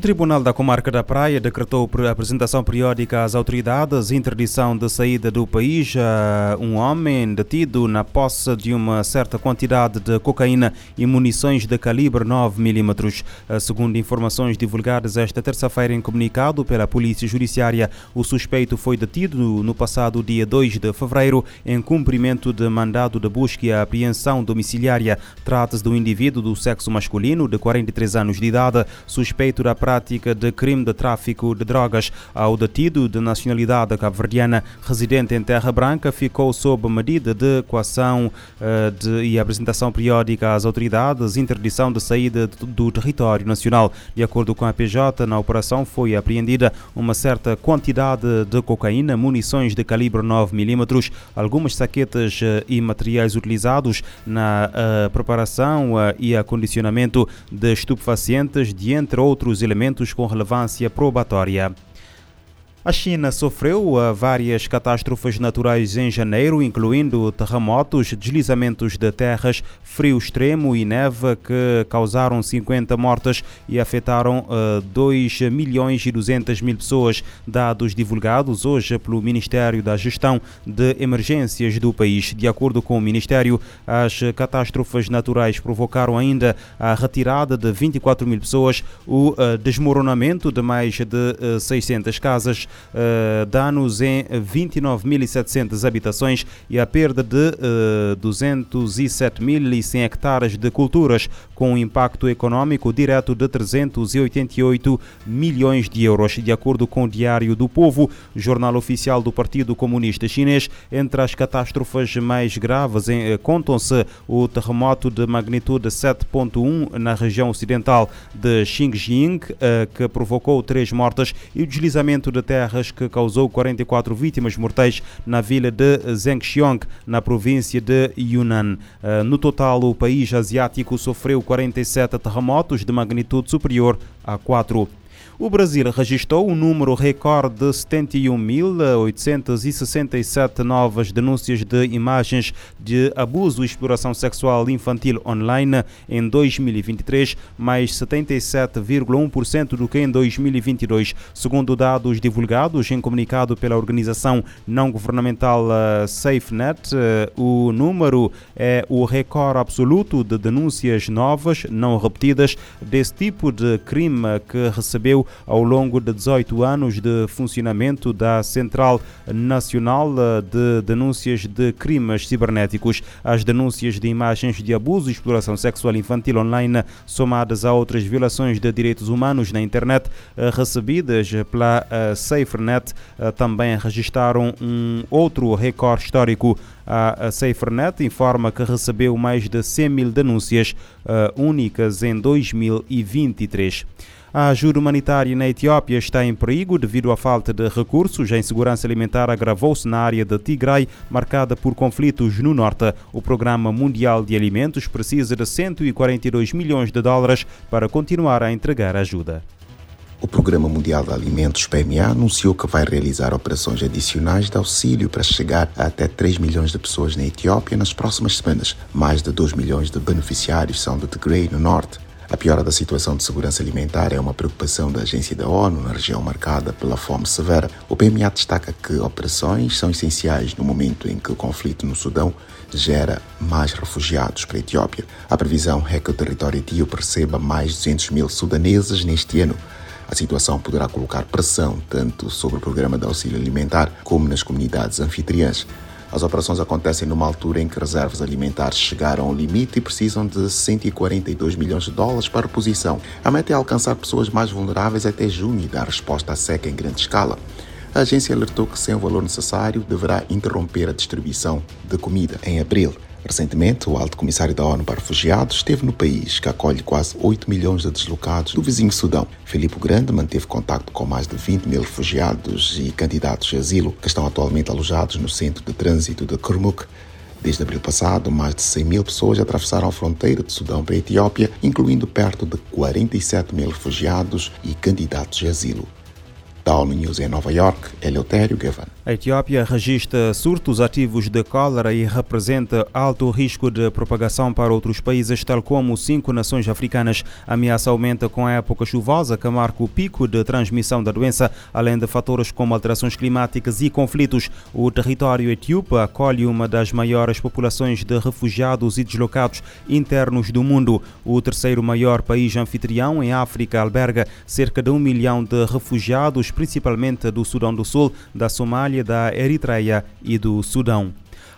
O Tribunal da Comarca da Praia decretou a apresentação periódica às autoridades interdição de saída do país a um homem detido na posse de uma certa quantidade de cocaína e munições de calibre 9 milímetros. Segundo informações divulgadas esta terça-feira em comunicado pela Polícia Judiciária, o suspeito foi detido no passado dia 2 de fevereiro em cumprimento de mandado de busca e apreensão domiciliária. Trata-se de um indivíduo do sexo masculino de 43 anos de idade, suspeito da prática de crime de tráfico de drogas. Ao detido de nacionalidade cabo-verdiana residente em Terra Branca ficou sob medida de equação uh, de, e apresentação periódica às autoridades, interdição de saída do, território nacional. De acordo com a PJ, na operação foi apreendida uma certa quantidade de cocaína, munições de calibre 9 milímetros, algumas saquetas uh, e materiais utilizados na uh, preparação e acondicionamento de estupefacientes, de entre outros elementos com relevância probatória. A China sofreu várias catástrofes naturais em janeiro, incluindo terremotos, deslizamentos de terras, frio extremo e neve que causaram 50 mortes e afetaram uh, 2 milhões e 200 mil pessoas, dados divulgados hoje pelo Ministério da Gestão de Emergências do país. De acordo com o Ministério, as catástrofes naturais provocaram ainda a retirada de 24 mil pessoas, o uh, desmoronamento de mais de uh, 600 casas, uh, danos em 29.700 habitações e a perda de uh, 207.100 hectares de culturas, com um impacto econômico direto de 388 milhões de euros. De acordo com o Diário do Povo, jornal oficial do Partido Comunista Chinês, entre as catástrofes mais graves uh, contam-se o terremoto de magnitude 7.1 na região ocidental de Xinjiang, que provocou três mortes, e o deslizamento de que causou 44 vítimas mortais na vila de Zhengxiong, na província de Yunnan. Uh, no total, o país asiático sofreu 47 terremotos de magnitude superior a 4 o Brasil registrou um número recorde de 71.867 novas denúncias de imagens de abuso e exploração sexual infantil online em 2023, mais 77,1% do que em 2022, segundo dados divulgados em comunicado pela organização não governamental eh, SafeNet. Eh, o número é o recorde absoluto de denúncias novas, não repetidas, desse tipo de crime que recebeu ao longo de 18 anos de funcionamento da Central Nacional de Denúncias de Crimes Cibernéticos. As denúncias de imagens de abuso e exploração sexual infantil online, somadas a outras violações de direitos humanos na internet eh, recebidas pela eh, SaferNet, eh, também registraram um outro recorde histórico. A SaferNet informa que recebeu mais de 100 mil denúncias únicas em 2023. A ajuda humanitária na Etiópia está em perigo devido à falta de recursos. A insegurança alimentar agravou-se na área de Tigray, marcada por conflitos no norte. O Programa Mundial de Alimentos precisa de 142 milhões de dólares para continuar a entregar ajuda. O Programa Mundial de Alimentos, PMA, anunciou que vai realizar operações adicionais de auxílio para chegar a até 3 milhões de pessoas na Etiópia nas próximas semanas. Mais de 2 milhões de beneficiários são de Tigray, no norte. A piora da situação de segurança alimentar é uma preocupação da Agência da ONU na região marcada pela fome severa. O PMA destaca que operações são essenciais no momento em que o conflito no Sudão gera mais refugiados para a Etiópia. A previsão é que o território etíope receba mais de 200 mil sudaneses neste ano. A situação poderá colocar pressão tanto sobre o programa de auxílio alimentar como nas comunidades anfitriãs. As operações acontecem numa altura em que reservas alimentares chegaram ao limite e precisam de 142 milhões de dólares para reposição. A meta é alcançar pessoas mais vulneráveis até junho e dar resposta à seca em grande escala. A agência alertou que, sem o valor necessário, deverá interromper a distribuição de comida em abril. Recentemente, o alto comissário da ONU para Refugiados esteve no país, que acolhe quase 8 milhões de deslocados do vizinho Sudão. Filipe Grande manteve contato com mais de 20 mil refugiados e candidatos de asilo que estão atualmente alojados no centro de trânsito de Kurmuk. Desde abril passado, mais de 100 mil pessoas atravessaram a fronteira de Sudão para a Etiópia, incluindo perto de 47 mil refugiados e candidatos de asilo. Da ONU News em Nova York, Eleutério Gavan. A Etiópia registra surtos ativos de cólera e representa alto risco de propagação para outros países, tal como cinco nações africanas. A ameaça aumenta com a época chuvosa, que marca o pico de transmissão da doença, além de fatores como alterações climáticas e conflitos. O território etíope acolhe uma das maiores populações de refugiados e deslocados internos do mundo. O terceiro maior país anfitrião em África alberga cerca de um milhão de refugiados, principalmente do Sudão do Sul, da Somália, da Eritreia e do Sudão.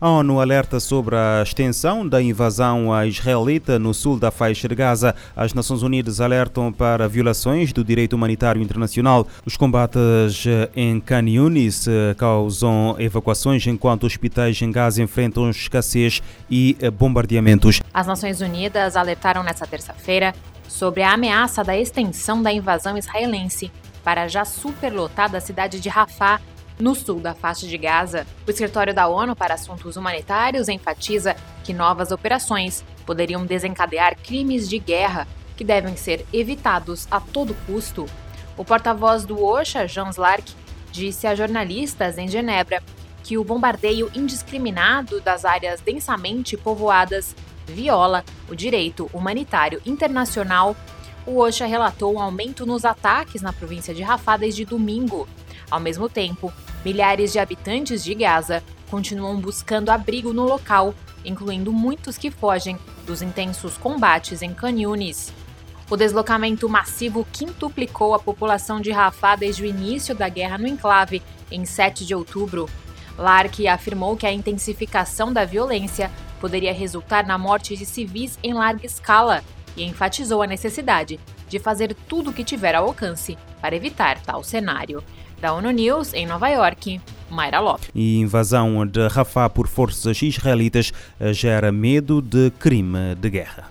A ONU alerta sobre a extensão da invasão israelita no sul da faixa de Gaza. As Nações Unidas alertam para violações do direito humanitário internacional. Os combates em Khan Yunis causam evacuações enquanto hospitais em Gaza enfrentam escassez e bombardeamentos. As Nações Unidas alertaram nesta terça-feira sobre a ameaça da extensão da invasão israelense para a já superlotada cidade de Rafah, no sul da faixa de Gaza. O escritório da ONU para Assuntos Humanitários enfatiza que novas operações poderiam desencadear crimes de guerra que devem ser evitados a todo custo. O porta-voz do OSHA, Jean Slark, disse a jornalistas em Genebra que o bombardeio indiscriminado das áreas densamente povoadas viola o direito humanitário internacional. O OSHA relatou um aumento nos ataques na província de Rafah desde domingo. Ao mesmo tempo, milhares de habitantes de Gaza continuam buscando abrigo no local, incluindo muitos que fogem dos intensos combates em Khan Yunis. O deslocamento massivo quintuplicou a população de Rafah desde o início da guerra no enclave, em 7 de outubro. Lark afirmou que a intensificação da violência poderia resultar na morte de civis em larga escala e enfatizou a necessidade de fazer tudo o que tiver ao alcance para evitar tal cenário. Da ONU News, em Nova York, Mayra Lopes. E invasão de Rafah por forças israelitas gera medo de crime de guerra.